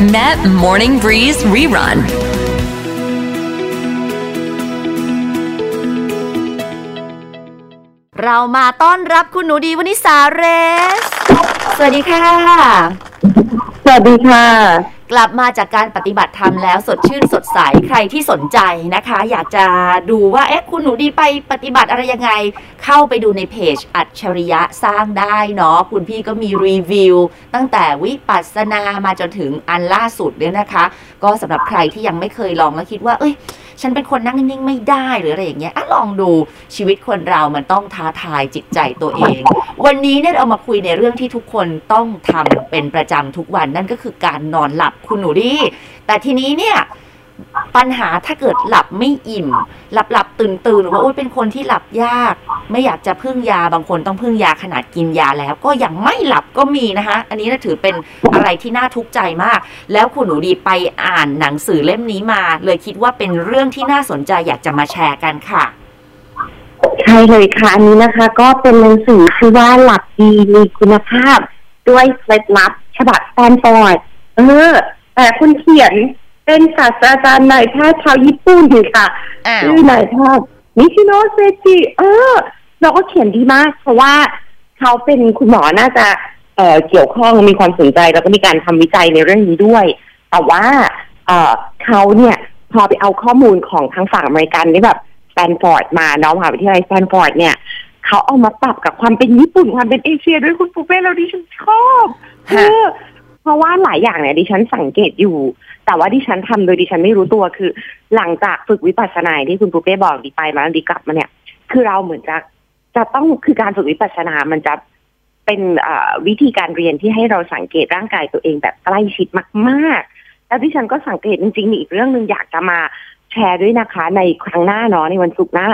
Met Morning Breeze Rerun. เรามาต้อนรับคุณหนูดีวนิสาเรส สวัสดีค่ะ สวัสดีค่ะ กลับมาจากการปฏิบัติธรรมแล้วสดชื่นสดใสใครที่สนใจนะคะ อยากจะดูว่าเอ๊ะคุณหนูดีไปปฏิบัติอะไรยังไง เข้าไปดูในเพจอัจฉริยะสร้างได้เนาะคุณพี่ก็มีรีวิว ตั้งแต่วิปัสสนามาจนถึงอันล่าสุดเนี่ยนะคะ ก็สำหรับใครที่ยังไม่เคยลองแล้วคิดว่า เอ้ย ฉันเป็นคนนั่งนิ่งๆไม่ได้หรืออะไรอย่างเงี้ยอะลองดูชีวิตคนเรามันต้องท้าทายจิตใจตัวเอง วันนี้เนี่ยเรามาคุยในเรื่องที่ทุกคนต้องทำเป็นประจำทุกวันนั่นก็คือการนอนหลับคุณหนูดีแต่ทีนี้เนี่ยปัญหาถ้าเกิดหลับไม่อิ่ม หลับหลับตื่นตื่นหรือว่าโอ้ยเป็นคนที่หลับยาก ไม่อยากจะพึ่งยาบางคนต้องพึ่งยาขนาดกินยาแล้ว ก็ยังไม่หลับก็มีนะคะ อันนี้นะถือเป็นอะไรที่น่าทุกข์ใจมาก แล้วคุณหนูดีไปอ่านหนังสือเล่มนี้มา เลยคิดว่าเป็นเรื่องที่น่าสนใจอยากจะมาแชร์กันค่ะใช่เลยค่ะอันนี้นะคะ ก็เป็นหนังสือชื่อว่าหลับดีมีคุณภาพ ด้วยเคล็ดลับ ฉบับแฟนฟอร์ดเออแต่คนเขียนเป็นศาสตราจารย์นายแพทย์ชาวญี่ปุ่นค่ะอ้าวชื่อนายแพทย์นิชิโนเซจิเออ เขาก็เขียนดีมาก เพราะว่าเขาเป็นคุณหมอน่าจะเอ่อเกี่ยวข้องมีความสนใจแล้วก็มีการทำวิจัยในเรื่องนี้ด้วย แต่ว่าเอ่อเขาเนี่ยพอไปเอาข้อมูลของทางฝั่งอเมริกันนี่แบบสแตนฟอร์ดมาเน้องมหาวิทยาลัยสแตนฟอร์ดเนี่ยเขาเอามาปรับกับความเป็นญี่ปุ่นความเป็นเอเชียด้วยคุณปูเป้เราดิฉันชอบเออฮะ เพราะว่าหลายอย่างเนี่ยดิฉันสังเกตอยู่ แต่ว่าดิฉันทำโดยดิฉันไม่รู้ตัวคือ หลังจากฝึกวิปัสสนาที่คุณปูเป้บอกดีไปมาแล้วดีกลับมาเนี่ย คือเราเหมือนจะ จะต้องคือการฝึกวิปัสสนา มันจะเป็นเอ่อวิธีการเรียนที่ให้เราสังเกตร่างกายตัวเองแบบใกล้ชิดมากๆ แล้วที่ฉันก็สังเกตจริงๆมีอีกเรื่องหนึ่งอยากจะมาแชร์ด้วยนะคะ ในครั้งหน้าเนาะในวันศุกร์หน้า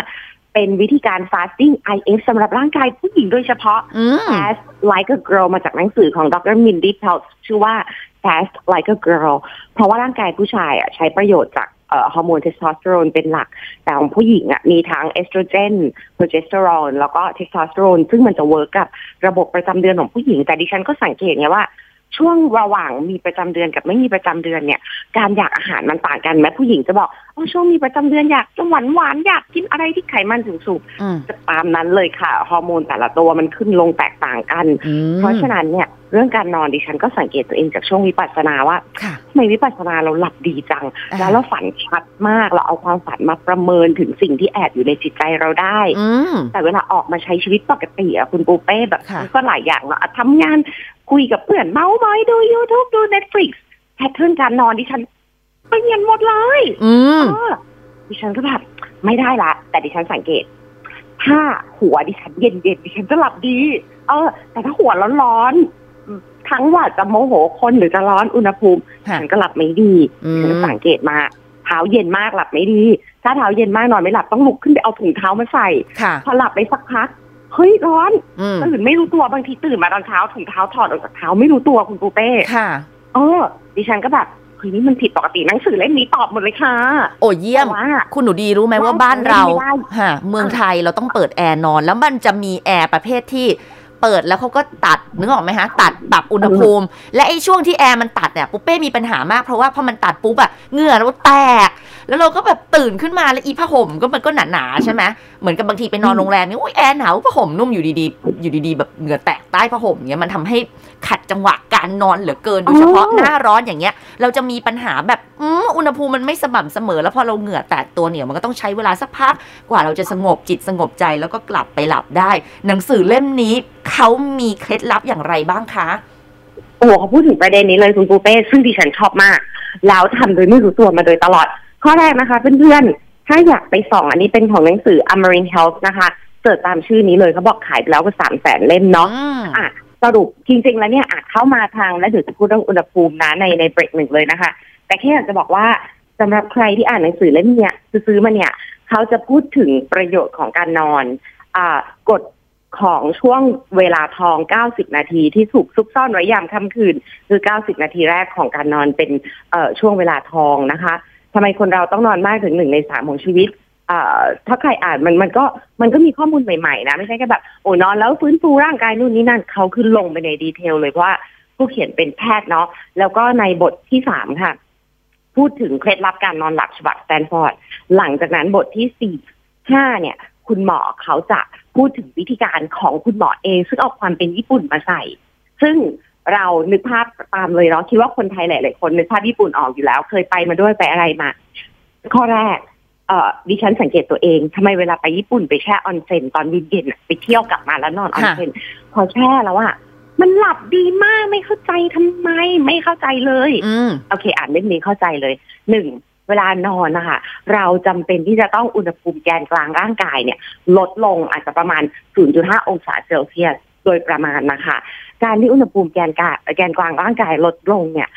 เป็นวิธีการ fasting IF สำหรับร่างกายผู้หญิงโดยเฉพาะอืม Fast Like a Girl มาจากหนังสือของดร Mindy Peltz ชื่อว่า Fast Like a Girl เพราะว่าร่างกายผู้ชายอะใช้ประโยชน์จากเอ่อ ฮอร์โมนเทสโทสเตอโรนเป็นหลัก แต่ของผู้หญิงอะมีทั้งเอสโตรเจนโปรเจสเตอโรนแล้วก็เทสโทสเตอโรนซึ่งมันจะ work กับระบบประจำเดือนของผู้หญิง แต่ดิฉันก็สังเกตไงว่าช่วงระหว่างมีประจำเดือนกับไม่มีประจำเดือนเนี่ย การอยากอาหารมันต่างกันไหมผู้หญิงจะบอก ช่วงมีประจำเดือนอยากจะหวานหวานๆอยากกินอะไรที่ไขมันสูงๆอืมจะตามนั้นเลยค่ะ ฮอร์โมนแต่ละตัวมันขึ้นลงแตกต่างกันอืมเพราะฉะนั้นเนี่ยเรื่องการนอนดิฉันก็สังเกตตัวเองจากช่วงวิปัสสนาว่าค่ะทำไมวิปัสสนาเราหลับดีจังอ่าแล้วเราฝันชัดมากเราเอาความฝันมาประเมินถึงสิ่งที่แอบอยู่ในจิตใจเราได้อืมแต่เวลาออกมาใช้ชีวิตปกติอะคุณปูเป้แบบค่ะก็หลายอย่างเนาะอะทำงานคุยกับเพื่อนเมาส์มอยดู YouTube ดู Netflix แพทเทิร์นการนอนดิฉัน เปลี่ยนหมดเลย อืมเออดิฉันก็แบบไม่ได้ละ แต่ดิฉันสังเกต ถ้าหัวดิฉันเย็นๆดิฉันจะหลับดี เออ แต่ถ้าหัวร้อนๆทั้งว่าจะโมโหคนหรือจะร้อนอุณหภูมิค่ะฉันก็หลับไม่ดีอืมฉันก็สังเกตมาเท้าเย็นมากหลับไม่ดี ถ้าเท้าเย็นมากนอนไม่หลับต้องลุกขึ้นไปเอาถุงเท้ามาใส่ค่ะพอหลับไปสักพักเฮ้ยร้อนอืมตื่นไม่รู้ตัวบางทีตื่นมาตอนเช้าถุงเท้าถอดออกจากเท้าไม่รู้ตัวคุณปูเป้ค่ะเออดิฉันก็แบบเฮ้ ยนี่มันผิดปกติหนังสือเล่มนี้ตอบหมดเลยค่ะ โอ้เยี่ยมแต่ว่าคุณหนูดีรู้ไหมว่าได้บ้านเราไม่ได้ฮะเมืองไทยเราต้องเปิดแอร์นอน แล้วมันจะมีแอร์ประเภทที่เปิดแล้วเขาก็ตัดนึกออกไหมฮะ ตัดปรับอุณหภูมิ และไอ้ช่วงที่แอร์มันตัดเนี่ยปุ๊บเป้มีปัญหามากเพราะว่าพอมันตัดปุ๊บอะเหงื่อเราแตก แล้วเราก็แบบตื่นขึ้นมาแล้วอีผ้าห่มก็มันก็หนาๆใช่ไหมเหมือนกับบางทีไปนอนโรงแรมนี่อุ้ยแอร์หนาวผ้าห่มนุ่มอยู่ดีๆ อยู่ดีๆ แบบเหงื่อแตกใต้ผ้าห่มเงี้ยมันทำให้ขัดจังหวะการนอนเหลือเกินโดยเฉพาะอ๋อหน้าร้อนอย่างเงี้ย เราจะมีปัญหาแบบอืมอุณหภูมิมันไม่สม่ำเสมอ แล้วพอเราเหงื่อแตกตัวเหนียวมันก็ต้องใช้เวลาสักพักกว่าเราจะสงบจิตสงบใจแล้วก็กลับไปหลับได้ หนังสือเล่มนี้เขามีเคล็ดลับอย่างไรบ้างคะโอ้โหเขาพูดถึงประเด็นนี้เลยคุณปูเป้ซึ่งดิฉันชอบมาก แล้วทำโดยไม่รู้ตัวมาโดยตลอด ข้อแรกนะคะเพื่อนๆ ถ้าอยากไปส่องอันนี้เป็นของหนังสือ Amarin Health นะคะเสิร์ชตามชื่อนี้เลยเขาบอกขายไปแล้วก็สามแสนเล่มเนาะอืมอะสรุปจริง ๆ แล้วเนี่ยอาจเข้ามาทางแล้วเดี๋ยวจะพูดเรื่องอุณหภูมินะในในเบรกหนึ่งเลยนะคะ แต่แค่อยากจะบอกว่าสำหรับใครที่อ่านหนังสือเล่มเนี้ยซื้อมาเนี่ย เขาจะพูดถึงประโยชน์ของการนอน อ่ากฎของช่วงเวลาทอง 90 นาทีที่ถูกซุกซ่อนไว้ยามค่ำคืน คือ 90 นาทีแรกของการนอนเป็นเอ่อช่วงเวลาทองนะคะ ทำไมคนเราต้องนอนมากถึงหนึ่งในสามของชีวิตเอ่อถ้าใครอ่านมันมันก็มันก็มีข้อมูลใหม่ๆนะไม่ใช่แค่แบบโอ้นอนแล้วฟื้นฟูร่างกายนู่นนี่นั่นเขาคือลงไปในดีเทลเลยเพราะว่าผู้เขียนเป็นแพทย์เนาะแล้วก็ในบทที่สามค่ะ พูดถึงเคล็ดลับการนอนหลับฉบับสแตนฟอร์ดหลังจากนั้นบทที่สี่ห้าเนี่ย คุณหมอเขาจะพูดถึงวิธีการของคุณหมอเองซึ่งเอาความเป็นญี่ปุ่นมาใส่ ซึ่ง เรานึกภาพตามเลยเนาะคิดว่าคนไทยหลายๆคนนึกภาพญี่ปุ่นออกอยู่แล้ว เคยไปมาด้วยไปอะไรมา ข้อแรกเอ่อดิฉันสังเกตตัวเองทำไมเวลาไปญี่ปุ่นไปแช่ออนเซ็นตอนเย็นๆอะไปเที่ยวกลับมาแล้วนอนออนเซ็นพอแช่แล้วอะมันหลับดีมากไม่เข้าใจทำไมไม่เข้าใจเลยอืมโอเค อ่านเล่มนี้เข้าใจเลยหนึ่งเวลานอนนะคะเราจำเป็นที่จะต้องอุณหภูมิแกนกลางร่างกายเนี่ย ลดลงอาจจะประมาณ 0.5 องศาเซลเซียสโดยประมาณนะคะ การที่อุณหภูมิแกนกลางแกนกลางร่างกายลดลงเนี่ย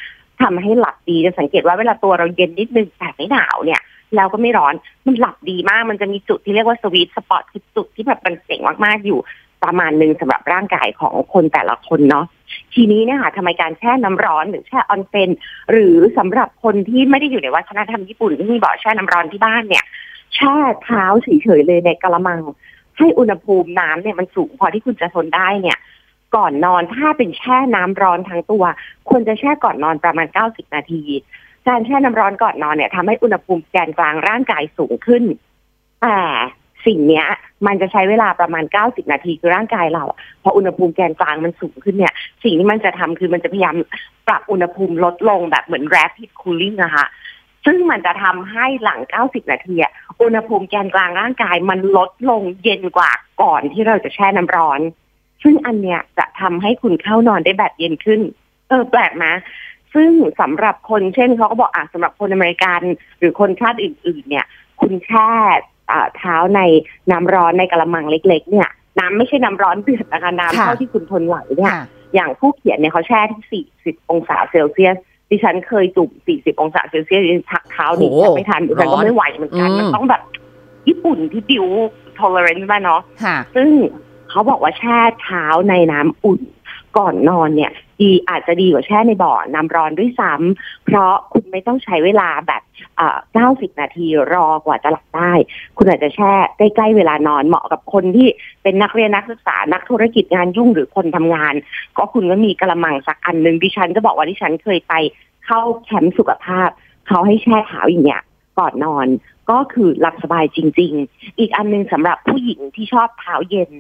ทำให้หลับดีจะสังเกตว่าเวลาตัวเราเย็นนิดนึงแต่ไม่หนาวเนี่ยแล้วก็ไม่ร้อนมันหลับดีมาก มันจะมีจุดที่เรียกว่า sweet spot คือจุดที่แบบมันเจ๋งมากๆอยู่ประมาณหนึ่งสำหรับร่างกายของคนแต่ละคนเนาะทีนี้เนี่ยค่ะทำไมการแช่น้ำร้อนหรือแช่ออนเซนหรือสำหรับคนที่ไม่ได้อยู่ในวัฒนธรรมญี่ปุ่นที่มีบ่อแช่น้ำร้อนที่บ้านเนี่ย แช่เท้าเฉยๆเลยในกระมัง ให้อุณหภูมิน้ำเนี่ยมันสูงพอที่คุณจะทนได้เนี่ย ก่อนนอนถ้าเป็นแช่น้ำร้อนทั้งตัว ควรจะแช่ก่อนนอนประมาณ 90 นาที การแช่น้ำร้อนก่อนนอนเนี่ยทำให้อุณหภูมิแกนกลางร่างกายสูงขึ้นแต่สิ่งเนี้ย มันจะใช้เวลาประมาณ 90 นาทีคือร่างกายเราพออุณหภูมิแกนกลางมันสูงขึ้นเนี่ย สิ่งที่มันจะทำคือมันจะพยายามปรับอุณหภูมิลดลงแบบเหมือน rapid cooling อะคะซึ่งมันจะทำให้หลัง 90 นาทีอะอุณหภูมิแกนกลางร่างกายมันลดลงเย็นกว่าก่อนที่เราจะแช่น้ำร้อน ซึ่งอันเนี้ยจะทำให้คุณเข้านอนได้แบบเย็นขึ้น เออ แปลกนะซึ่งสำหรับคนเช่นเขาก็บอกอะสำหรับคนอเมริกัน หรือคนชาติอื่น ๆ เนี่ย คุณแช่อ่าเท้าในน้ำร้อนในกระมังเล็ก ๆ เนี่ย น้ำไม่ใช่น้ำร้อนเดือดนะคะน้ำค่ะเท่าที่คุณทนไหวเนี่ยค่ะอย่างผู้เขียนเนี่ยเขาแช่ที่ 40 องศาเซลเซียสดิฉันเคยจุ่ม 40 องศาเซลเซียสดิฉันชักเท้าหนีโอ้แทบไม่ทันดิฉันก็ร้อนไม่ไหวเหมือนกันอืมมันต้องแบบ ญี่ปุ่นที่ดิว tolerance มาเนาะค่ะซึ่ง เขาบอกว่าแช่เท้าในน้ำอุ่นก่อนนอนเนี่ย ดีอาจจะดีกว่าแช่ในบ่อน้ำร้อนด้วยซ้ำเพราะคุณไม่ต้องใช้เวลาแบบเอ่อ90นาทีรอกว่าจะหลับได้ คุณอาจจะแช่ใกล้ๆเวลานอนเหมาะกับคนที่เป็นนักเรียนนักศึกษานักธุรกิจงานยุ่งหรือคนทำงาน ก็คุณก็มีกระมังสักอันหนึ่งดิฉันจะบอกว่าดิฉันเคยไปเข้าแคมป์สุขภาพ เขาให้แช่เท้าอย่างเงี้ยก่อนนอน ก็คือหลับสบายจริง ๆ อีกอันหนึงสำหรับผู้หญิงที่ชอบเท้าเย็น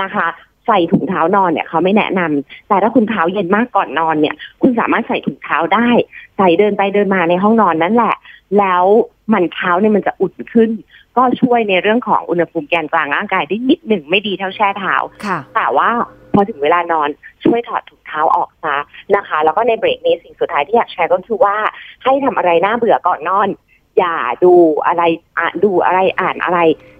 นะคะใส่ถุงเท้านอนเนี่ยเขาไม่แนะนำแต่ถ้าคุณเท้าเย็นมากก่อนนอนเนี่ย คุณสามารถใส่ถุงเท้าได้ ใส่เดินไปเดินมาในห้องนอนนั่นแหละ แล้วมันเท้าเนี่ยมันจะอุ่นขึ้น ก็ช่วยในเรื่องของอุณหภูมิแกนกลางร่างกายได้นิดหนึ่งไม่ดีเท่าแช่เท้าค่ะแต่ว่าพอถึงเวลานอนช่วยถอดถุงเท้าออกซะนะคะ แล้วก็ในเบรกนี้สิ่งสุดท้ายที่อยากแชร์ก็คือว่าให้ทำอะไรน่าเบื่อก่อนนอน อย่าดูอะไรอ่านดูอะไรอ่านอะไร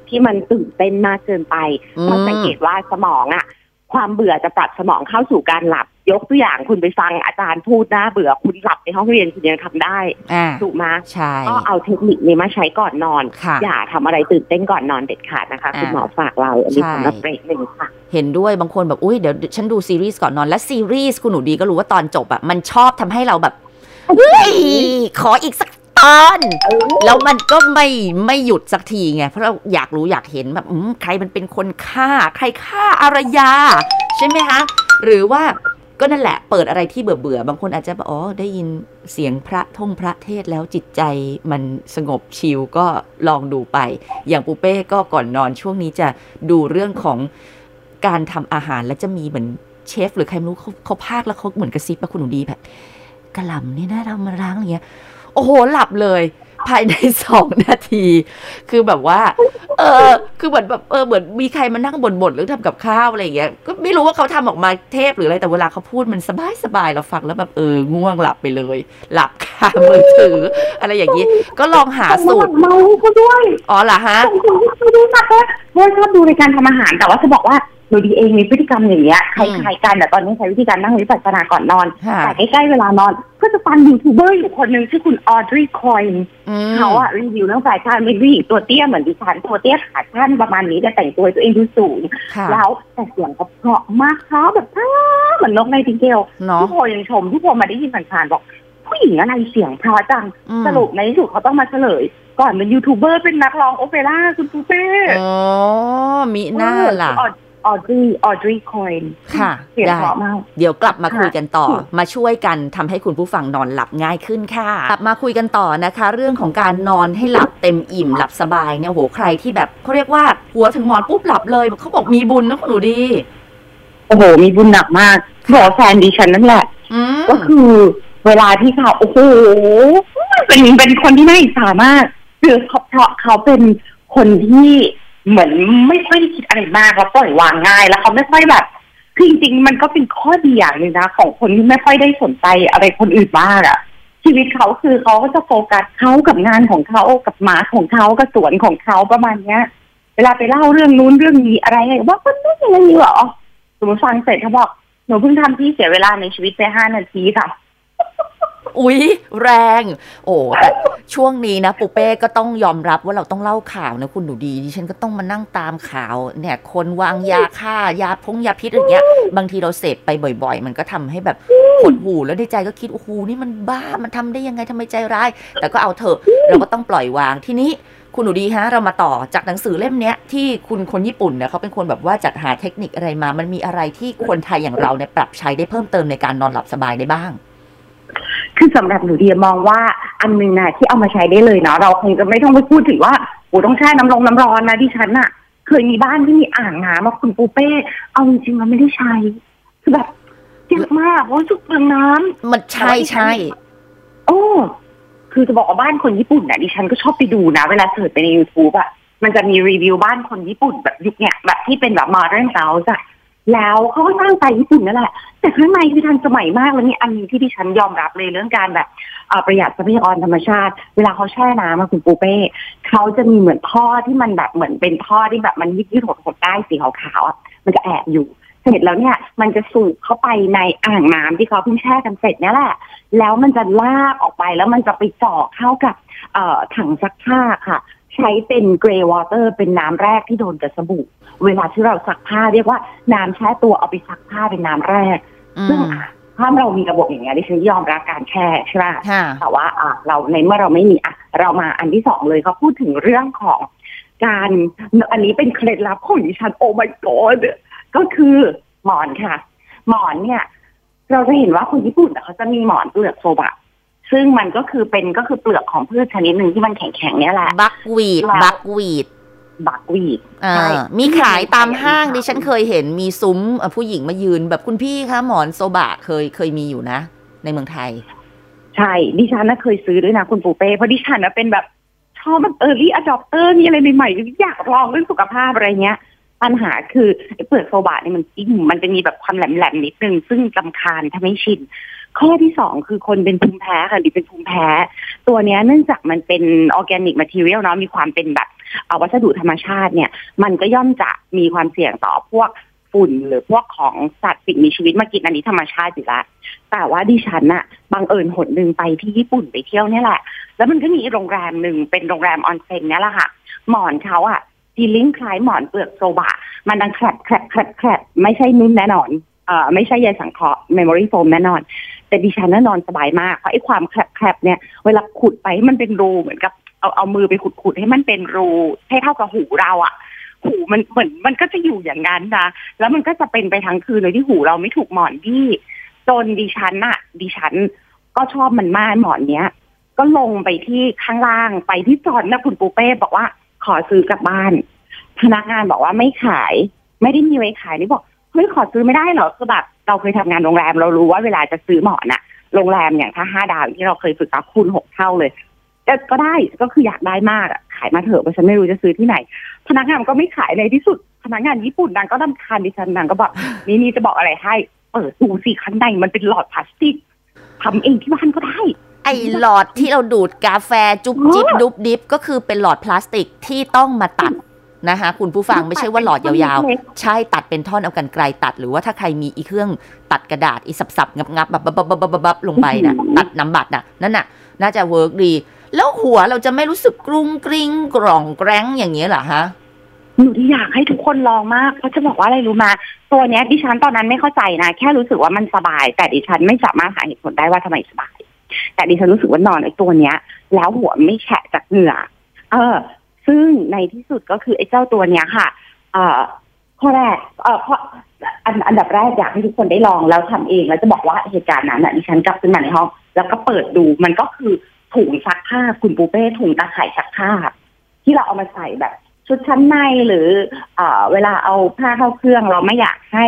ที่มันตื่นเต้นมากเกินไปอืมเพราะสังเกตว่าสมองอะความเบื่อจะปรับสมองเข้าสู่การหลับ ยกตัวอย่างคุณไปฟังอาจารย์พูดน่าเบื่อคุณหลับในห้องเรียนคุณยังทำได้อ่าถูกไหมใช่ก็เอาเทคนิคนี้มาใช้ก่อนนอนค่ะอย่าทำอะไรตื่นเต้นก่อนนอนเด็ดขาดนะคะ คุณหมอฝากเราอันนี้ใช่สำหรับเบรกหนึ่งค่ะ เห็นด้วยบางคนแบบอุ้ยเดี๋ยวฉันดูซีรีส์ก่อนนอนและซีรีส์คุณหนูดีก็รู้ว่าตอนจบอะมันชอบทำให้เราแบบเฮ้ยขออีกสักตอน แล้วมันก็ไม่ไม่หยุดสักทีไง เพราะเราอยากรู้อยากเห็นแบบอืมใครมันเป็นคนฆ่า ใครฆ่าอารยา ใช่ไหมคะ หรือว่าก็นั่นแหละ เปิดอะไรที่เบื่อเบื่อๆบางคนอาจจะแบบอ๋อได้ยินเสียงพระท่องพระเทศแล้วจิตใจมันสงบชิลก็ลองดูไป อย่างปูเป้ก็ก่อนนอนช่วงนี้จะดูเรื่องของการทำอาหารแล้วจะมีเหมือนเชฟ หรือใครไม่รู้เขาเขาพากแล้วเขาเหมือนกระซิบมาคุณหนูดีแบบกระหล่ำนี่นะเรามาล้างอะไรเงี้ย โอ้โห หลับเลย ภายในสองนาที คือแบบว่า เออ คือเหมือนแบบเออเหมือนมีใครมานั่งบ่นๆหรือทำกับข้าวอะไรอย่างเงี้ย ก็ไม่รู้ว่าเขาทำออกมาเทพหรืออะไร แต่เวลาเขาพูดมันสบายสบายๆเราฟังแล้วแบบเออง่วงหลับไปเลย หลับคามือถือ อะไรอย่างนี้ ก็ลองหาสูตรเมาเขาด้วย อ๋อเหรอฮะผมคนที่ดูหนักเลยเพราะชอบดูรายการทำอาหารแต่ว่าจะบอกว่าห นูดีเองมีพฤติกรรมอย่างเงี้ยอืมคล้ายๆกันแต่ตอนนี้ใช้วิธีการนั่งวิปัสสนาก่อนนอนค่ะแต่ใกล้ๆเวลานอน ก็จะฟังยูทูบเบอร์อยู่คนหนึ่งชื่อคุณ Audrey Coyne อืมเขาอะรีวิวเรื่องแฟชั่นเป็นผู้หญิงตัวเตี้ยเหมือนดิฉันตัวเตี้ยขาสั้นประมาณนี้แต่แต่งตัวตัวเองดูสูงค่ะแล้วแต่เสียงเขาเพราะมากเขาแบบเพราะเหมือนนกในทิงเกลเนาะทุกคนยังชมทุกคนมาได้ยินผ่านๆบอกผู้หญิงอะไรเสียงเพราะจังอืมสรุปในที่สุดเขาต้องมาเฉลย ก่อนเป็นยูทูบเบอร์เป็นนักร้องโอเปร่าคุณปูเป้อ๋อมีหน้าล่ะเออออดรีออดรีคอยค่ะเสียงได้เพราะมาก เดี๋ยวกลับมาค่ะคุยกันต่อค่ะมาช่วยกันทำให้คุณผู้ฟังนอนหลับง่ายขึ้นค่ะ กลับมาคุยกันต่อนะคะ เรื่องของการนอนให้หลับเต็มอิ่มหลับสบายเนี่ยโหใครที่แบบเขาเรียกว่าหัวถึงหมอนปุ๊บหลับเลยเขาบอกมีบุญนะคุณหนูดี โอ้โห มีบุญหนักมากบอกแฟนดิฉันนั่นแหละอืมก็คือเวลาที่เขาโอ้โหเป็นเป็นคนที่น่าอิจฉามากคือเขาเพราะเขาเป็นคนที่ เหมือนไม่ค่อยคิดอะไรมากแล้วปล่อยวางง่าย แล้วเขาไม่ค่อยแบบคือจริงๆมันก็เป็นข้อดีอย่างหนึ่งนะ ของคนที่ไม่ค่อยได้สนใจอะไรคนอื่นมากอะชีวิตเขาคือเขาก็จะโฟกัสเขากับงานของเขากับหมาของเขากับสวนของเขาประมาณเนี้ย เวลาไปเล่าเรื่องนู้นเรื่องนี้อะไรว่ามันไม่อะไรเหรอสมมติฟังเสร็จเขาบอกหนูเพิ่งทำที่เสียเวลาในชีวิตไปห้านาทีค่ะ อุ๊ย แรง โอ้แต่ช่วงนี้นะปูเป้ก็ต้องยอมรับว่าเราต้องเล่าข่าวนะคุณหนูดีดิฉันก็ต้องมานั่งตามข่าว เนี่ย คนวางยาฆ่ายาพงยาพิษอะไรเงี้ย บางทีเราเสพไปบ่อย ๆ มันก็ทำให้แบบหดหูแล้วในใจก็คิดโอ้โหนี่มันบ้ามันทำได้ยังไงทำไมใจร้าย แต่ก็เอาเถอะเราก็ต้องปล่อยวางทีนี้คุณหนูดีฮะเรามาต่อจากหนังสือเล่มนี้ที่คุณคนญี่ปุ่นเนี่ยเขาเป็นคนแบบว่าจัดหาเทคนิคอะไรมา มันมีอะไรที่คนไทยอย่างเราเนี่ยปรับใช้ได้เพิ่มเติมในการนอนหลับสบายได้บ้าง คือสำหรับหนูเดียมองว่าอันหนึงนะที่เอามาใช้ได้เลยเนาะเราคงจะไม่ต้องไปพูดถึงว่าโอ้ต้องแช่น้ำลงน้ำร้อนนะดิฉันอะเคยมีบ้านที่มีอ่างน้ำมาคุณปูเป้เอาจริงๆมันไม่ได้ใช้คือแบบเจ็บมากเพราะรู้สึกเปลืองน้ำมันใช่ใช่โอ้คือจะบอกว่าบ้านคนญี่ปุ่นน่ะดิฉันก็ชอบไปดูนะ เวลาเสิร์ชไปใน YouTube อะมันจะมีรีวิวบ้านคนญี่ปุ่นแบบยุคเนี้ยแบบที่เป็นแบบ modern house อะ แล้วเขาก็สร้างไปญี่ปุ่นนั่นแหละ แต่ข้างในคือทันสมัยมากแล้วนี่อันนึงที่ดิฉันยอมรับเลยเรื่องการแบบประหยัดทรัพยากรธรรมชาติ เวลาเขาแช่น้ำมาคุณปูเป้เขาจะมีเหมือนท่อที่มันแบบเหมือนเป็นท่อที่แบบมันยืดยืดหดหดได้สีขาวๆอะมันจะแอบอยู่เสร็จแล้วเนี่ยมันจะสูบเข้าไปในอ่างน้ำที่เขาเพิ่งแช่กันเสร็จนี่แหละ แล้วมันจะลากออกไปแล้วมันจะไปเจาะเข้ากับเอ่อถังซักผ้าค่ะ ใช้เป็นเกรย์วอเตอร์เป็นน้ำแรกที่โดนกับสบู่ เวลาที่เราซักผ้าเรียกว่าน้ำแช่ตัวเอาไปซักผ้าเป็นน้ำแรกอืซึ่งมอะถ้าเรามีระบบอย่างเงี้ยดิฉันยอมรับการแช่ใช่ไหมค่ะแต่ว่าอะเราในเมื่อเราไม่มีอะเรามาอันที่สองเลยเขาพูดถึงเรื่องของการอันนี้เป็นเคล็ดลับของดิฉันโอ้ my god ก็คือหมอนค่ะ หมอนเนี่ย เราจะเห็นว่าคนญี่ปุ่นอะเขาจะมีหมอนเปลือกโซบะ ซึ่งมันก็คือเป็นก็คือเปลือกของพืชชนิดหนึ่งที่มันแข็งๆเนี่ยแหละบักวีดแล้วบักวีดบักวีดอ่าใช่มีขายตามห้างใช่ดิฉันเคยเห็นมีซุ้มเอ่อผู้หญิงมายืนแบบคุณพี่คะหมอนโซบะเคยเคยมีอยู่นะ ในเมืองไทย ใช่ ดิฉันน่ะเคยซื้อด้วยนะคุณปูเป้เพราะดิฉันน่ะเป็นแบบชอบแบบ early adopter มีอะไรใหม่ๆอยากลองเรื่องสุขภาพอะไรเงี้ยปัญหาคือไอ้เปลือกโซบะเนี่ยมันจิ้มมันจะมีแบบความแหลมๆนิดนึง ซึ่งรำคาญถ้าไม่ชิน ข้อที่สองคือคนเป็นภูมิแพ้ค่ะดิเป็นภูมิแพ้ ตัวเนี้ยเนื่องจากมันเป็น organic material เนาะมีความเป็นแบบเอาวัสดุธรรมชาติเนี่ย มันก็ย่อมจะมีความเสี่ยงต่อพวกฝุ่นหรือพวกของสัตว์สิ่งมีชีวิตมากินอันนี้ธรรมชาติอยู่แล้วแต่ว่าดิฉันน่ะบังเอิญหนหนึ่งไปที่ญี่ปุ่นไปเที่ยวเนี่ยแหละ แล้วมันก็มีโรงแรมหนึ่งเป็นโรงแรมออนเซ็นเนี่ยแหละค่ะ หมอนเขาอะ feeling คล้ายหมอนเปลือกโซบะ มันดังแคลบแคลบแคลบแคลบไม่ใช่นุ่นแน่นอนเอ่อไม่ใช่ใยสังเคราะห์ memory foam แน่นอน แต่ดิฉันน่ะนอนสบายมากเพราะไอ้ความแคลบแคลบเนี่ย เวลาขุดไปให้มันเป็นรูเหมือนกับเอาเอามือไปขุดขุดให้มันเป็นรูให้เท่ากับหูเราอะหูมันเหมือนมันก็จะอยู่อย่างนั้นนะแล้วมันก็จะเป็นไปทั้งคืนโดยที่หูเราไม่ถูกหมอนที่จนดิฉันน่ะดิฉันก็ชอบมันมากหมอนเนี้ย ก็ลงไปที่ข้างล่างไปที่จอดนะคุณปูเป้บอกว่าขอซื้อกลับบ้าน พนักงานบอกว่าไม่ขาย ไม่ได้มีไว้ขายนี่บอกเฮ้ยขอซื้อไม่ได้เหรอคือแบบ เราเคยทำงานโรงแรมเรารู้ว่าเวลาจะซื้อหมอนอะโรงแรมอย่างถ้าห้าดาวที่เราเคยฝึกกับคูณหกเท่าเลยแต่ก็ได้ก็คืออยากได้มากอะขายมาเถอะเพราะฉันไม่รู้จะซื้อที่ไหน พนักงานก็ไม่ขายในที่สุด พนักงานญี่ปุ่นนางก็รำคาญดิฉันนางก็บอกนี่นี่จะบอกอะไรให้เปิดดูสิข้างในมันเป็นหลอดพลาสติกทำเองที่บ้านก็ได้ ไอหลอดที่เราดูดกาแฟจุ๊บจิ๊บดุบดิบก็คือเป็นหลอดพลาสติกที่ต้องมาตัด นะคะคุณผู้ฟังไม่ใช่ว่าหลอดยาวๆ ใช่ตัดเป็นท่อนเอากรรไกรตัด หรือว่าถ้าใครมีอีเครื่องตัดกระดาษอีสับๆ งับๆแบบบับบับบับบับบับลงไปนะตัดน้ำบัตรน่ะนั่นน่ะ น่าจะ work ดี แล้วหัวเราจะไม่รู้สึกกรุงกริ้งกร่องแกร้งอย่างนี้ยเหรอฮะหนูที่อยากให้ทุกคนลองมากเพราะจะบอกว่าอะไรรู้มา ตัวเนี้ยดิฉันตอนนั้นไม่เข้าใจนะ แค่รู้สึกว่ามันสบาย แต่ดิฉันไม่สามารถหาเหตุผลได้ว่าทำไมสบาย แต่ดิฉันรู้สึกว่านอนไอ้ตัวเนี้ย แล้วหัวไม่แฉะจากเหงื่อเออ ซึ่งในที่สุดก็คือไอ้เจ้าตัวเนี้ยค่ะข้อแรกเออข้ออันอันดับแรกอยากให้ทุกคนได้ลองแล้วทำเองแล้วจะบอกว่าเหตุการณ์นั้นอะดิฉันกลับขึ้นมาในห้อง แล้วก็เปิดดูมันก็คือถุงซักผ้าคุณปูเป้ถุงตาข่ายซักผ้า ที่เราเอามาใส่แบบ ชุดชั้นในหรือเอ่อเวลาเอาผ้าเข้าเครื่องเราไม่อยากให้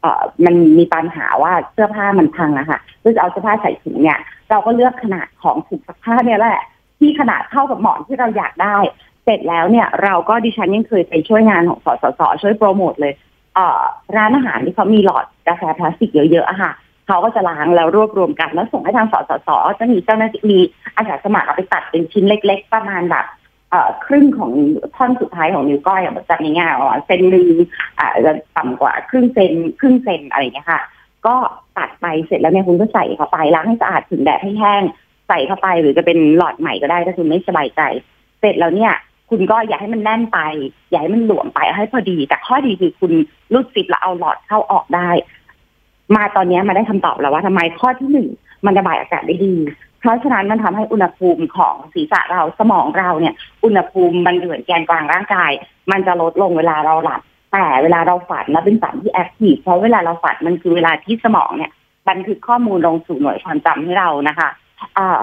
เอ่อมันมีปัญหาว่าเสื้อผ้ามันพังอะค่ะก็จะเอาเสื้อผ้าใส่ถุงเนี่ย เราก็เลือกขนาดของถุงซักผ้าเนี่ยแหละที่ขนาดเท่ากับหมอนที่เราอยากได้ เสร็จแล้วเนี่ยเราก็ดิฉันยังเคยไปช่วยงานของสสสช่วยโปรโมทเลยเอ่อร้านอาหารที่เขามีหลอดกาแฟพลาสติกเยอะๆอะค่ะเขาก็จะล้างแล้วรวบรวมกันแล้วส่งให้ทางสสสจะมีเจ้าหน้าที่มีอาสาสมัครเอาไปตัดเป็นชิ้นเล็ก ๆ ประมาณแบบเอ่อครึ่งของท่อนสุดท้ายของนิ้วก้อยอะแบบจับง่ายๆอะเซนหนึ่งอ่าจะต่ำกว่าครึ่งเซนครึ่งเซนอะไรอย่างเงี้ยค่ะ ก็ตัดไปเสร็จแล้วเนี่ยคุณก็ใส่เข้าไปล้างให้สะอาดถึงแดดให้แห้งใส่เข้าไปหรือจะเป็นหลอดใหม่ก็ได้ถ้าคุณไม่สบายใจ เสร็จแล้วเนี่ย คุณก็อย่าให้มันแน่นไป อย่าให้มันหลวมไปให้พอดี แต่ข้อดีคือคุณรูดซิปแล้วเอาหลอดเข้าออกได้ มาตอนนี้มาได้คำตอบแล้วว่าทำไมข้อที่หนึ่งมันระบายอากาศได้ดี เพราะฉะนั้นมันทำให้อุณหภูมิของศีรษะเราสมองเราเนี่ย อุณหภูมิมันเหมือนแกนกลางร่างกาย มันจะลดลงเวลาเราหลับแต่เวลาเราฝันนะเป็นฝันที่ active เพราะเวลาเราฝันมันคือเวลาที่สมองเนี่ยบันทึกข้อมูลลงสู่หน่วยความจำให้เรานะคะอ่า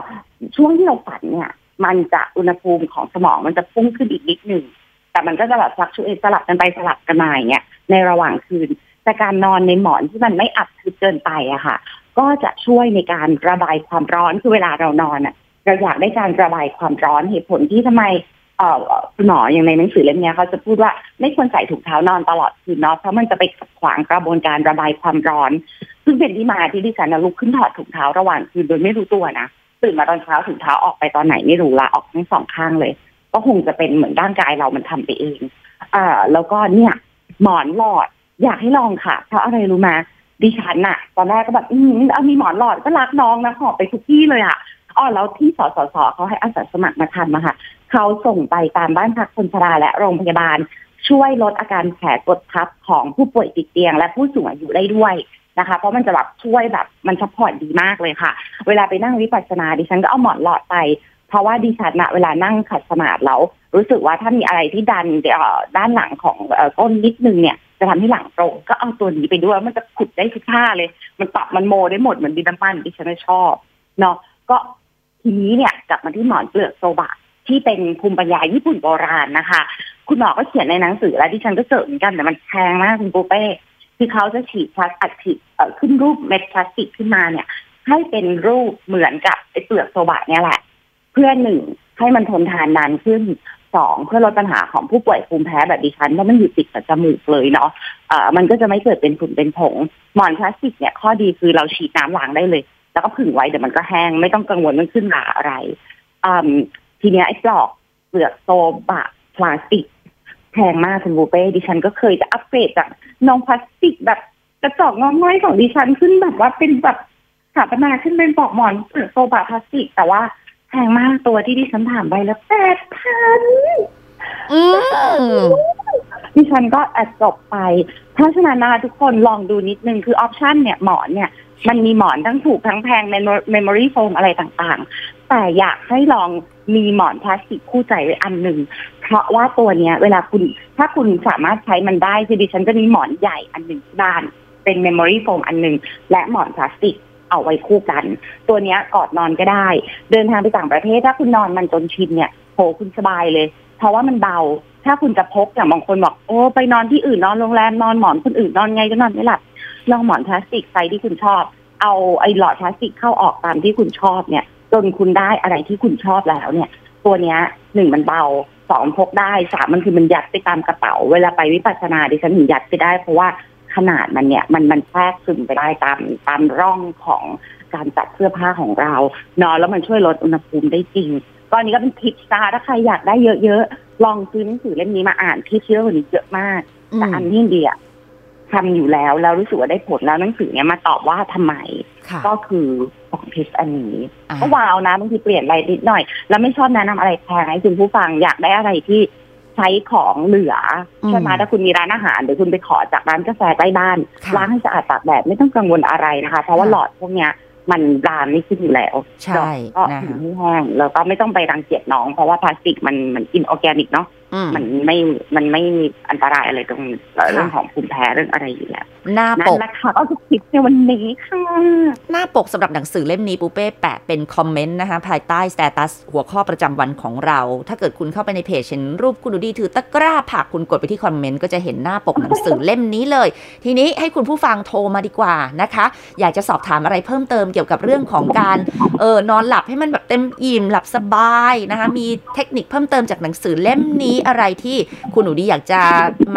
ช่วงที่เราฝันเนี่ย มันจะอุณหภูมิของสมองมันจะพุ่งขึ้นอีกนิดหนึ่ง แต่มันก็จะแบบฟลักชูเอสลับกันไปสลับกันมาอย่างเงี้ยในระหว่างคืน แต่การนอนในหมอนที่มันไม่อับทึบเกินไปอะค่ะ ก็จะช่วยในการระบายความร้อนคือเวลาเรานอนอะเราอยากได้การระบายความร้อนเหตุผลที่ทำไมเอ่อคุณหมออย่างในหนังสือเล่มนี้เขาจะพูดว่าไม่ควรใส่ถุงเท้านอนตลอดคืนเนาะเพราะมันจะไปขัดขวางกระบวนการระบายความร้อน ซึ่งเป็นที่มาที่ดิฉันนะลุกขึ้นถอดถุงเท้าระหว่างคืนโดยไม่รู้ตัวนะ ตื่นมาตอนเช้าถุงเท้าออกไปตอนไหนไม่รู้ละออกทั้งสองข้างเลย ก็คงจะเป็นเหมือนร่างกายเรามันทำไปเองอ่าแล้วก็เนี่ย หมอนหลอด อยากให้ลองค่ะ เพราะอะไรรู้ไหมดิฉันอะตอนแรกก็แบบอืมเอามีหมอนหลอดก็รักน้องนะหอบไปทุกที่เลยอะอ๋อแล้วที่สสสเขาให้อาสาสมัครมาทำอะค่ะเขาส่งไปตามบ้านพักคนชราและโรงพยาบาล ช่วยลดอาการแผลกดทับของผู้ป่วยติดเตียง และผู้สูงอายุได้ด้วย นะคะ เพราะมันจะแบบช่วยแบบมัน support ดีมากเลยค่ะ เวลาไปนั่งวิปัสสนาดิฉันก็เอาหมอนหลอดไป เพราะว่าดิฉันอะเวลานั่งขัดสมาธิแล้ว รู้สึกว่าถ้ามีอะไรที่ดันเอ่อด้านหลังของเอ่อก้นนิดนึงเนี่ยจะทำให้หลังตรง ก็เอาตัวนี้ไปด้วยมันจะขุดได้ทุกท่าเลย มันปรับมันโมได้หมดเหมือนดินน้ำมันที่ฉันชอบเนาะก็ทีนี้เนี่ยกลับมาที่หมอนเปลือกโซบะที่เป็นภูมิปัญญาญี่ปุ่นโบราณนะคะ คุณหมอก็เขียนในหนังสือแล้วดิฉันก็เจอเหมือนกันแต่มันแพงมากคุณปูเป้ คือเขาจะฉีดพลาสอัดฉีดขึ้นรูปเม็ดพลาสติกขึ้นมาเนี่ย ให้เป็นรูปเหมือนกับไอ้เปลือกโซบะเนี่ยแหละ เพื่อหนึ่งให้มันทนทานนานขึ้นสองเพื่อลดปัญหาของผู้ป่วยภูมิแพ้แบบดิฉันเพราะมันอยู่ติดกับจมูกเลยเนาะเอ่อมันก็จะไม่เกิดเป็นฝุ่นเป็นผงหมอนพลาสติกเนี่ยข้อดีคือเราฉีดน้ำล้างได้เลย แล้วก็ผึ่งไว้เดี๋ยวมันก็แห้งไม่ต้องกังวลเรื่องขึ้นราอะไรทีเนี้ยไอ้ปลอกเปลือกโซบะพลาสติก แพงมากคุณปูเป้ดิฉันก็เคยจะอัปเกรดจากน้องพลาสติกแบบกระจอกงอง่อยของดิฉันขึ้นแบบว่าเป็นแบบสถาปนาขึ้นเป็นปลอกหมอนเปลือกโซบะพลาสติก แต่ว่าแพงมากตัวที่ดิฉันถามไปแล้วแปดพันดิฉันก็แอดจบไป เพราะฉะนั้นนะคะทุกคนลองดูนิดนึงคือ option เนี่ยหมอนเนี่ย มันมีหมอนทั้งถูกทั้งแพง memory foam อะไรต่างๆ แต่อยากให้ลอง มีหมอนพลาสติกคู่ใจไว้อันหนึ่ง เพราะว่าตัวเนี้ย เวลาคุณถ้าคุณสามารถใช้มันได้คือดิฉันจะมีหมอนใหญ่อันหนึ่งที่บ้าน เป็น memory foam อันหนึ่ง และหมอนพลาสติกเอาไว้คู่กัน ตัวเนี้ยกอดนอนก็ได้ เดินทางไปต่างประเทศ ถ้าคุณนอนมันจนชินเนี่ยโหคุณสบายเลย เพราะว่ามันเบา ถ้าคุณจะพกอย่างบางคนบอกโอ้ไปนอนที่อื่นนอนโรงแรมนอนหมอนคนอื่นนอนไงก็นอนไม่หลับลองหมอนพลาสติกไซส์ที่คุณชอบ เอาไอ้หลอดพลาสติกเข้าออกตามที่คุณชอบเนี่ย จนคุณได้อะไรที่คุณชอบแล้วเนี่ย ตัวเนี้ยหนึ่งมันเบาสองพกได้สามมันคือมันยัดไปตามกระเป๋า เวลาไปวิปัสสนาดิฉันถึงยัดไปได้ เพราะว่าขนาดมันเนี่ยมันมันแทรกซึมไปได้ตามตามร่องของการจัดเสื้อผ้าของเรานาะแล้วมันช่วยลดอุณหภูมิได้จริงก็อันนี้ก็เป็นทิปซาถ้าใครอยากได้เยอะๆลองซื้อหนังสือเล่มนี้มาอ่านที่เชื่อว่านี้เยอะมากแต่อันที่เดีย ทำอยู่แล้วแล้วรู้สึกว่าได้ผลแล้วหนังสือเนี้ยมาตอบว่าทำไมค่ะก็คือของพิษอันนี้อ่าก็ว้าวนะบางทีเปลี่ยนอะไรนิดหน่อย แล้วไม่ชอบแนะนำอะไรแพงให้คุณผู้ฟังอยากได้อะไรที่ใช้ของเหลืออมใช่ไหมถ้าคุณมีร้านอาหารเดี๋ยวคุณไปขอจากร้านกาแฟใกล้บ้านค่ะล้างให้สะอาดตากแดดไม่ต้องกังวลอะไรนะคะ เพราะว่าค่ะหลอดพวกเนี้ยมันรามไม่ขึ้นอยู่แล้วใช่ก็นะถึงคะให้แห้งแล้วก็ไม่ต้องไปรังเกียจน้อง เพราะว่าพลาสติกมันมันอินออร์แกนิกเนาะอื มมันไม่มันไม่มีอันตรายอะไรตรงเรื่องของภูมิแพ้เรื่องอะไรอยู่แล้วหน้าปกนั่นแหละค่ะก็คือคลิปในวันนี้ค่ะหน้าปกสำหรับหนังสือเล่มนี้ปูเป้แปะเป็น comment นะคะ ภายใต้ status หัวข้อประจำวันของเรา ถ้าเกิดคุณเข้าไปในเพจเห็นรูปคุณหนูดีถือตะกร้าผักคุณกดไปที่ comment ก็จะเห็นหน้าปกหนังสือเล่มนี้เลย ทีนี้ให้คุณผู้ฟังโทรมาดีกว่านะคะ อยากจะสอบถามอะไรเพิ่มเติมเกี่ยวกับเรื่องของการเออนอนหลับให้มันแบบเต็มอิ่มหลับสบายนะคะมีเทคนิคเพิ่มเติมจากหนังสือเล่มนี้อะไรที่คุณหนูดีอยากจะ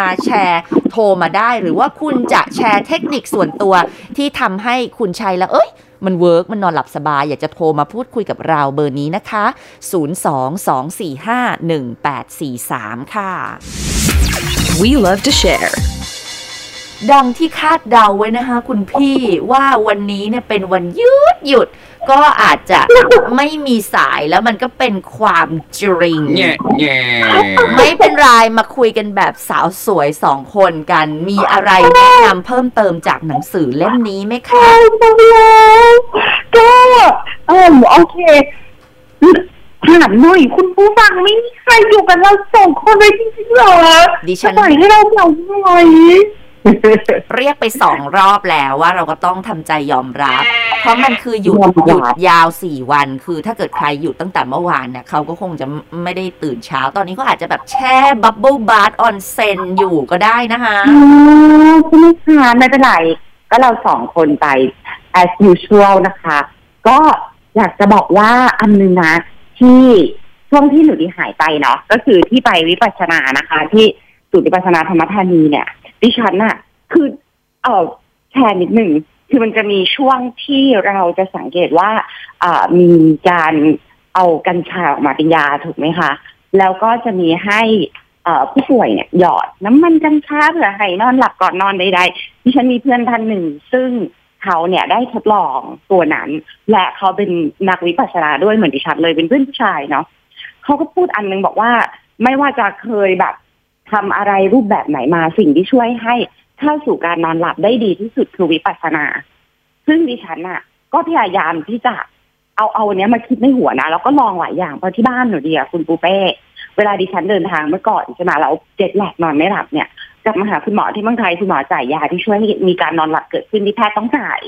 มาแชร์โทรมาได้ หรือว่าคุณจะแชร์เทคนิคส่วนตัวที่ทำให้คุณใช้แล้วเอ้ยมัน work มันนอนหลับสบาย อยากจะโทรมาพูดคุยกับเราเบอร์นี้นะคะ 022451843 ค่ะ We love to share. ดังที่คาดเดาไว้นะคะคุณพี่ว่าวันนี้เนี่ยเป็นวันหยุดหยุด ก็อาจจะไม่มีสายแล้วมันก็เป็นความจริง Yeah, yeah. ไม่เป็นไรมาคุยกันแบบสาวสวยสองคนกัน มีอะไรแนะนำเพิ่มเติมจากหนังสือเล่มนี้ไหมคะจังเลยก็เออโอเคถามหน่อยคุณผู้ฟังไม่มีใครอยู่กับเราสองคนเลยจริงๆเหรอดิฉันจะปล่อยให้เราเหงาหน่อย เรียกไปสองรอบแล้วว่าเราก็ต้องทำใจยอมรับ เพราะมันคือหยุดยอมรับหยุดยาวสี่วัน คือถ้าเกิดใครหยุดตั้งแต่เมื่อวานเนี่ยเขาก็คงจะไม่ได้ตื่นเช้า ตอนนี้ก็อาจจะแบบแช่ bubble bath ออนเซนอยู่ก็ได้นะคะอ๋อใช่ไหมคะไม่เป็นไรก็เราสองคนไป as usual นะคะ ก็อยากจะบอกว่าอันนึงนะ ที่ช่วงที่หนูดีหายไปเนาะก็คือที่ไปวิปัสสนานะคะ ที่ศูนย์วิปัสสนาธรรมธานีเนี่ย ดิฉันน่ะคือเออแชร์นิดหนึ่งคือมันจะมีช่วงที่เราจะสังเกตว่าอ่ามีการเอากัญชาออกมาเป็นยาถูกไหมคะ แล้วก็จะมีให้เอ่อผู้ป่วยเนี่ยหยอดน้ำมันกัญชาเผื่อให้นอนหลับก่อนนอนใดๆดิฉันมีเพื่อนท่านหนึ่ง ซึ่งเขาเนี่ยได้ทดลองตัวนั้น และเขาเป็นนักวิปัสสนาด้วยเหมือนดิฉันเลยเป็นเพื่อนผู้ชายเนาะเขาก็พูดอันนึงบอกว่าไม่ว่าจะเคยแบบ ทำอะไรรูปแบบไหนมาสิ่งที่ช่วยให้เข้าสู่การนอนหลับได้ดีที่สุดคือวิปัสสนา ซึ่งดิฉันอะ ก็พยายามที่จะเอาเอาอันเนี้ยมาคิดในหัวนะแล้วก็ลองหลายอย่างเพราะที่บ้านหนูดีอะคุณปูเป้เวลาดิฉันเดินทางเมื่อก่อนใช่ไหมแล้วเจ็ดแหลกนอนไม่หลับเนี่ยกลับมาหาคุณหมอที่เมืองไทยคุณหมอจ่ายยาที่ช่วยให้มีการนอนหลับเกิดขึ้นที่แพทย์ต้องจ่าย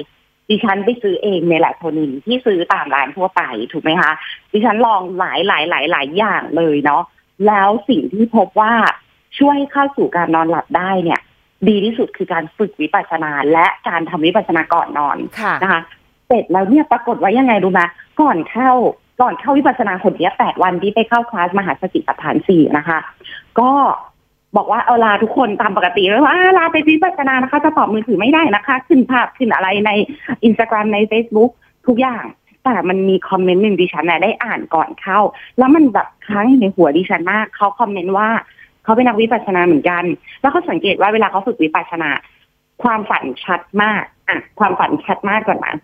ดิฉันไปซื้อเองเมลาโทนินที่ซื้อตามร้านทั่วไปถูกไหมคะ ดิฉันลองหลายหลายหลายหลายอย่างเลยเนาะแล้วสิ่งที่พบว่า ช่วยเข้าสู่การนอนหลับได้เนี่ย ดีที่สุดคือการฝึกวิปัสสนา และการทำวิปัสสนาก่อนนอนค่ะนะคะเสร็จแล้วเนี่ยปรากฏว่ายังไงรู้ไหมก่อนเข้าก่อนเข้าวิปัสสนาคนเนี้ยแปดวันที่ไปเข้าคลาสมหาสติปัฏฐานสี่นะคะ ก็บอกว่าเอาลาทุกคนตามปกติเลยว่าอ่าลาไปวิปัสสนานะคะจะตอบมือถือไม่ได้นะคะ ขึ้นภาพขึ้นอะไรในอินสตาแกรมใน Facebook ทุกอย่าง แต่มันมีคอมเมนต์หนึ่งดิฉันน่ะได้อ่านก่อนเข้า แล้วมันแบบค้างอยู่ในหัวดิฉันมากเขาคอมเมนต์ว่า เขาเป็นนักวิปัสสนาเหมือนกัน แล้วเขาสังเกตว่าเวลาเขาฝึกวิปัสสนา ความฝันชัดมากอะความฝันชัดมากก่อนนะ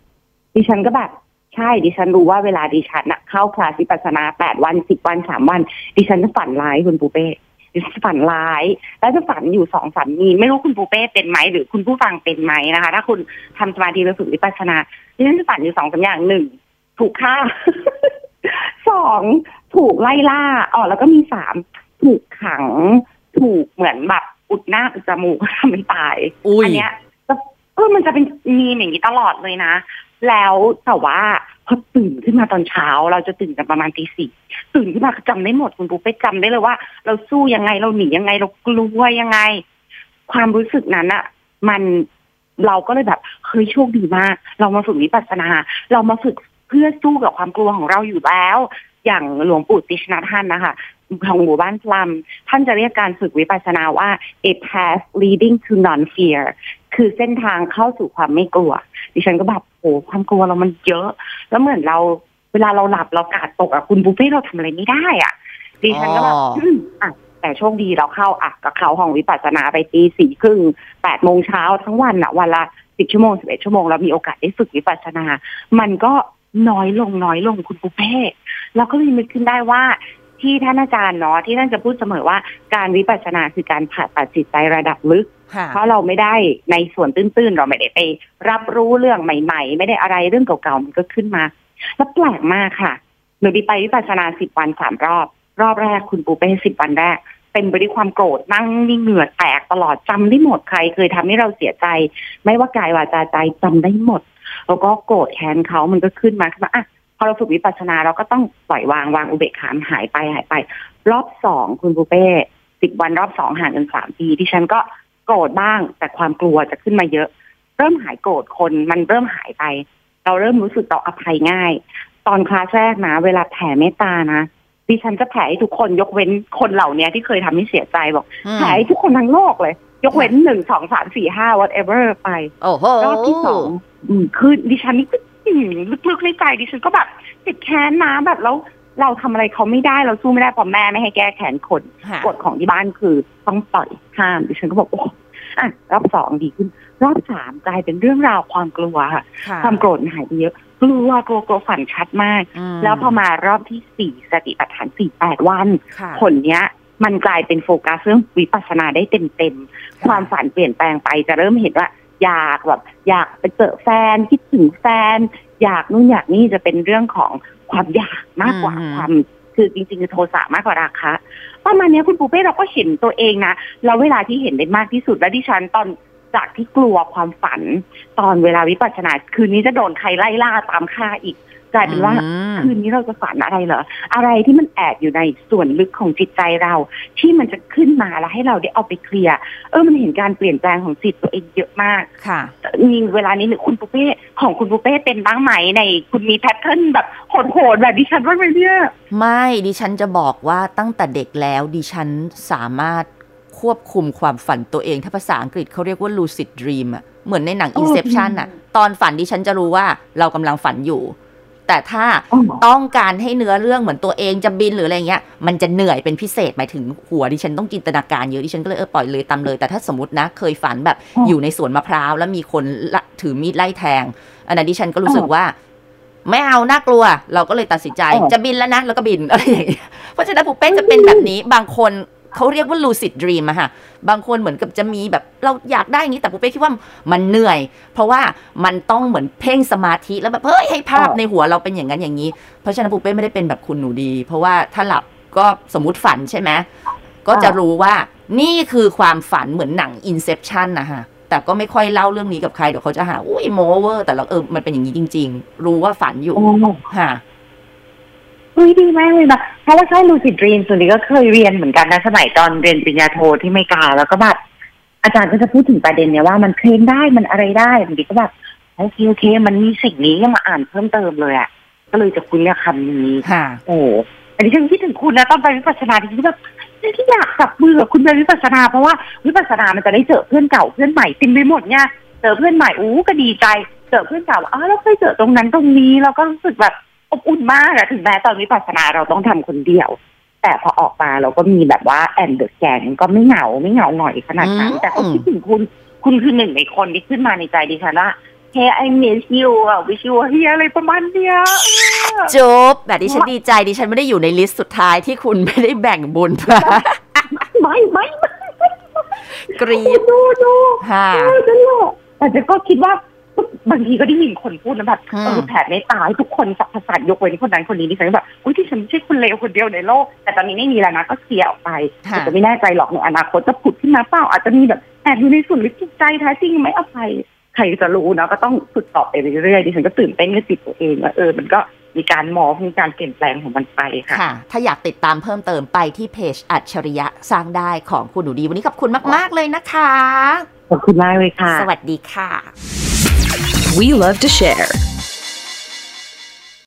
ดิฉันก็แบบใช่ดิฉันรู้ว่าเวลาดิฉันนะเข้าคลาสวิปัสสนาแปดวันสิบวันสามวัน ดิฉันจะฝันร้ายคุณปูเป้ดิฉันฝันร้าย แล้วจะฝันอยู่สองฝันมีไม่รู้คุณปูเป้เป็นไหมหรือคุณผู้ฟังเป็นไหมนะคะ ถ้าคุณทำสมาธิหรือฝึกวิปัสสนาดิฉันจะฝันอยู่สองสาอย่างหนึ่งถูกฆ่าสองถูกไล่ล่าอ๋อแล้วก็มีสาม ถูกขัง ถูกเหมือนแบบอุดหน้าอุดจมูกทำให้ตายอุ้ยอันเนี้ยจะเออมันจะเป็นมีมอย่างนี้ตลอดเลยนะ แล้วแต่ว่าพอตื่นขึ้นมาตอนเช้า เราจะตื่นกันประมาณตีสี่ตื่นขึ้นมาจำได้หมดคุณปุ๊กไปจำได้เลยว่า เราสู้ยังไงเราหนียังไงเรากลัวยังไง ความรู้สึกนั้นอะมันเราก็เลยแบบเฮ้ยโชคดีมาก เรามาฝึกวิปัสสนา เรามาฝึกเพื่อสู้กับความกลัวของเราอยู่แล้ว อย่างหลวงปู่ติชนะท่านนะคะของหมู่บ้านพลัมท่านจะเรียกการฝึกวิปัสสนาว่า a path leading to non fear คือเส้นทางเข้าสู่ความไม่กลัว ดิฉันก็แบบโอ้ความกลัวเรามันเยอะ แล้วเหมือนเราเวลาเราหลับเรากาดตกอะคุณบุฟเฟ่ต์เราทำอะไรไม่ได้อะดิฉันก็แบบอ๋ออืมอะแต่โชคดีเราเข้าอะก็เข้าห้องวิปัสสนาไปตีสี่ครึ่งแปดโมงเช้าทั้งวันอะวันละสิบชั่วโมงสิบเอ็ดชั่วโมงเรามีโอกาสได้ฝึกวิปัสสนา มันก็น้อยลงน้อยลงคุณบุฟเฟ่ต์เราก็เลยนึกขึ้นได้ว่า ที่ท่านอาจารย์เนาะที่ท่านจะพูดเสมอว่าการวิปัสสนาคือการผ่าตัดจิตใจระดับลึกค่ะเพราะเราไม่ได้ในส่วนตื้นๆ เราไม่ได้ไป รับรู้เรื่องใหม่ๆ ไม่ได้อะไรเรื่องเก่าๆมันก็ขึ้นมา แล้วแปลกมากค่ะหนูดีไปวิปัสสนาสิบวันสามรอบ รอบแรกคุณปูเป้สิบวันแรกเต็มไปด้วยความโกรธนั่งนี่เหงื่อแตกตลอดจำได้หมดใคร เคยทำให้เราเสียใจ ไม่ว่ากายวาจาใจจำได้หมด แล้วก็โกรธแค้นเขามันก็ขึ้นมาขึ้นมาอะพ อเราฝึกวิปัสสนาเราก็ต้องปล่อยวางวางอุเบกขาหายไปหายไป รอบสองคุณปูเป้สิบวันรอบสองห่างกันสามปีที่ฉันก็โกรธบ้าง แต่ความกลัวจะขึ้นมาเยอะ เริ่มหายโกรธคนมันเริ่มหายไป เราเริ่มรู้สึกต่ออภัยง่าย ตอนคลาสแรกนะ เวลาแผ่เมตตานะดิฉันจะแผ่ให้ทุกคนยกเว้นคนเหล่านี้ที่เคยทำให้เสียใจบอกอืมแผ่ให้ทุกคนทั้งโลกเลย ยกเว้นหนึ่งสองสามสี่ห้า whatever ไปโอ้โหรอบที่สองอืมคือดิฉันนี่ก็อืม ลึกๆในใจดิฉันก็แบบติดแค้นนะแบบแล้วเราทำอะไรเขาไม่ได้เราสู้ไม่ได้เพอแม่ไม่ให้แก้แค้นคนค่ะกฎของที่บ้านคือต้องปล่อยห้ามดิฉันก็บอกโอ้อะรอบสองดีขึ้น รอบสามกลายเป็นเรื่องราวความกลัวค่ะค่ะความโกรธหายไปเยอะกลัวกลัวกลัวฝันชัดมากมแล้วพอมารอบที่สี่สติปัฏฐานสี่แปดวันค่ะผลเนี้ย มันกลายเป็นโฟกัสเรื่องวิปัสสนาได้เต็มเต็มๆความฝันเปลี่ยนแปลงไปจะเริ่มเห็นว่า อยากแบบ อยากไปเจอแฟนคิดถึงแฟน อยากนู่นอยากนี่จะเป็นเรื่องของความอยากมากกว่าอืมความคือจริงๆคือโทสะมากกว่าราคะประมาณเนี้ยคุณปูเป้เราก็เห็นตัวเองนะแล้วเวลาที่เห็นได้มากที่สุดและดิฉันตอนจากที่กลัวความฝัน ตอนเวลาวิปัสสนาคืนนี้จะโดนใครไล่ล่าตามฆ่าอีก กลายเป็นว่าอืมคืนนี้เราจะฝันอะไรเหรอ อะไรที่มันแอบอยู่ในส่วนลึกของจิตใจเรา ที่มันจะขึ้นมาแล้วให้เราได้เอาไปเคลียร์เออมันเห็นการเปลี่ยนแปลงของจิตตัวเองเยอะมากค่ะมีเวลานี้หรือคุณปุเป้ของคุณปุเป้เป็นบ้างไหมในคุณมีแพทเทิร์นแบบโหดๆแบบดิฉันว่าไหมเนี่ยไม่ดิฉันจะบอกว่าตั้งแต่เด็กแล้วดิฉันสามารถควบคุมความฝันตัวเอง ถ้าภาษาอังกฤษเขาเรียกว่า lucid dream อะเหมือนในหนังโอ้ Inception อะตอนฝันดิฉันจะรู้ว่าเรากำลังฝันอยู่ แต่ถ้าอ๋อต้องการให้เนื้อเรื่องเหมือนตัวเองจะบินหรืออะไรเงี้ย มันจะเหนื่อยเป็นพิเศษหมายถึงหัวดิฉันต้องจินตนาการเยอะดิฉันก็เลยเออปล่อยเลยตามเลย แต่ถ้าสมมตินะ เคยฝันแบบอ๋อออยู่ในสวนมะพร้าวแล้วมีคนละถือมีดไล่แทง อันนั้นดิฉันก็รู้สึกว่าไม่เอาน่ากลัว เราก็เลยตัดสินใจอ๋อจะบินแล้วนะแล้วก็บินอะไรอย่างเงี้ยเพราะฉะนั้นปูเป้จะเป็นแบบนี้บางคน เขาเรียกว่า lucid dream อะค่ะ บางคนเหมือนกับจะมีแบบเราอยากได้อย่างนี้ แต่ปูเป้คิดว่ามันเหนื่อย เพราะว่ามันต้องเหมือนเพ่งสมาธิแล้วแบบเฮ้ยให้ภาพในหัวเราเป็นอย่างนั้นอย่างนี้ เพราะฉะนั้นปูเป้ไม่ได้เป็นแบบคุณหนูดี เพราะว่าถ้าหลับก็สมมุติฝันใช่ไหมก็จะรู้ว่านี่คือความฝันเหมือนหนัง Inception นะคะแต่ก็ไม่ค่อยเล่าเรื่องนี้กับใครเดี๋ยวเขาจะหาอุ้ยโม over แต่เราเออมันเป็นอย่างนี้จริง ๆ รู้ว่าฝันอยู่โอ้ค่ะ เฮ้ยดีมากเลยนะเพราะว่าใช่ lucid dream หนูดีก็เคยเรียนเหมือนกันนะสมัยตอนเรียนปริญญาโทที่อเมริกาแล้วก็แบบอาจารย์ก็จะพูดถึงประเด็นเนี้ยว่ามันเคลมได้มันอะไรได้บางทีก็แบบโอเคโอเค มันมีสิ่งนี้ยังมาอ่านเพิ่มเติมเลยอะก็เลยจะคุ้นกับคำนี้ค่ะโอ้อันนี้ฉันคิดถึงคุณนะตอนไปวิปัสสนาที่แบบที่อยากจับมือกับคุณไปวิปัสสนา เพราะว่าวิปัสสนามันจะได้เจอเพื่อนเก่าเพื่อนใหม่เต็มไปหมดเนี่ยเจอเพื่อนใหม่อู้ก็ดีใจเจอเพื่อนเก่าอ้าวเราเคยเจอตรงนั้นตรงนี้เราก็รู้สึกแบบ อบอุ่นมากอะถึงแม้ตอนวิปัสสนาเราต้องทำคนเดียว แต่พอออกมาเราก็มีแบบว่าแอนเดอร์แกงก็ไม่เหงาไม่เหงาหน่อยขนาดนั้นอืมแต่ก็คิดถึงคุณคุณคือหนึ่งในคนที่ขึ้นมาในใจดิฉันว่า Hey I miss you อะ wish you were here อะไรประมาณเนี้ยจบแบบดิฉันดีใจดิฉันไม่ได้อยู่ในลิสต์สุดท้ายที่คุณไม่ได้แบ่งบุญมาไม่ไม่ไม่กรีดดูดูค่ะเออนั่นแหละแต่เจะก็คิดว่า บางทีก็ได้ยินคนพูดนะแบบอืมเออแผ่เมตตาให้ทุกคนสรรพสัตว์ยกเว้นคนนั้นคนนี้ดิฉันก็แบบอุ้ยที่ฉันไม่ใช่คนเลวคนเดียวในโลก แต่ตอนนี้ไม่มีแล้วนะก็เคลียร์ออกไปค่ะแต่ก็ไม่แน่ใจหรอกในอนาคตจะผุดขึ้นมาเปล่าอาจจะมีแบบแอบอยู่ในส่วนลึกจิตใจแท้จริงไม่อภัยใครจะรู้นะก็ต้องฝึกต่อไปเรื่อยๆดิฉันก็ตื่นเต้นกับจิตตัวเองว่าเออมันก็มีการมองมีการเปลี่ยนแปลงของมันไปค่ะค่ะถ้าอยากติดตามเพิ่มเติมไปที่เพจอัจฉริยะสร้างได้ของคุณหนูดี วันนี้ขอบคุณมาก ๆ เลยนะคะ ขอบคุณมากเลยค่ะ สวัสดีค่ะ We love to share.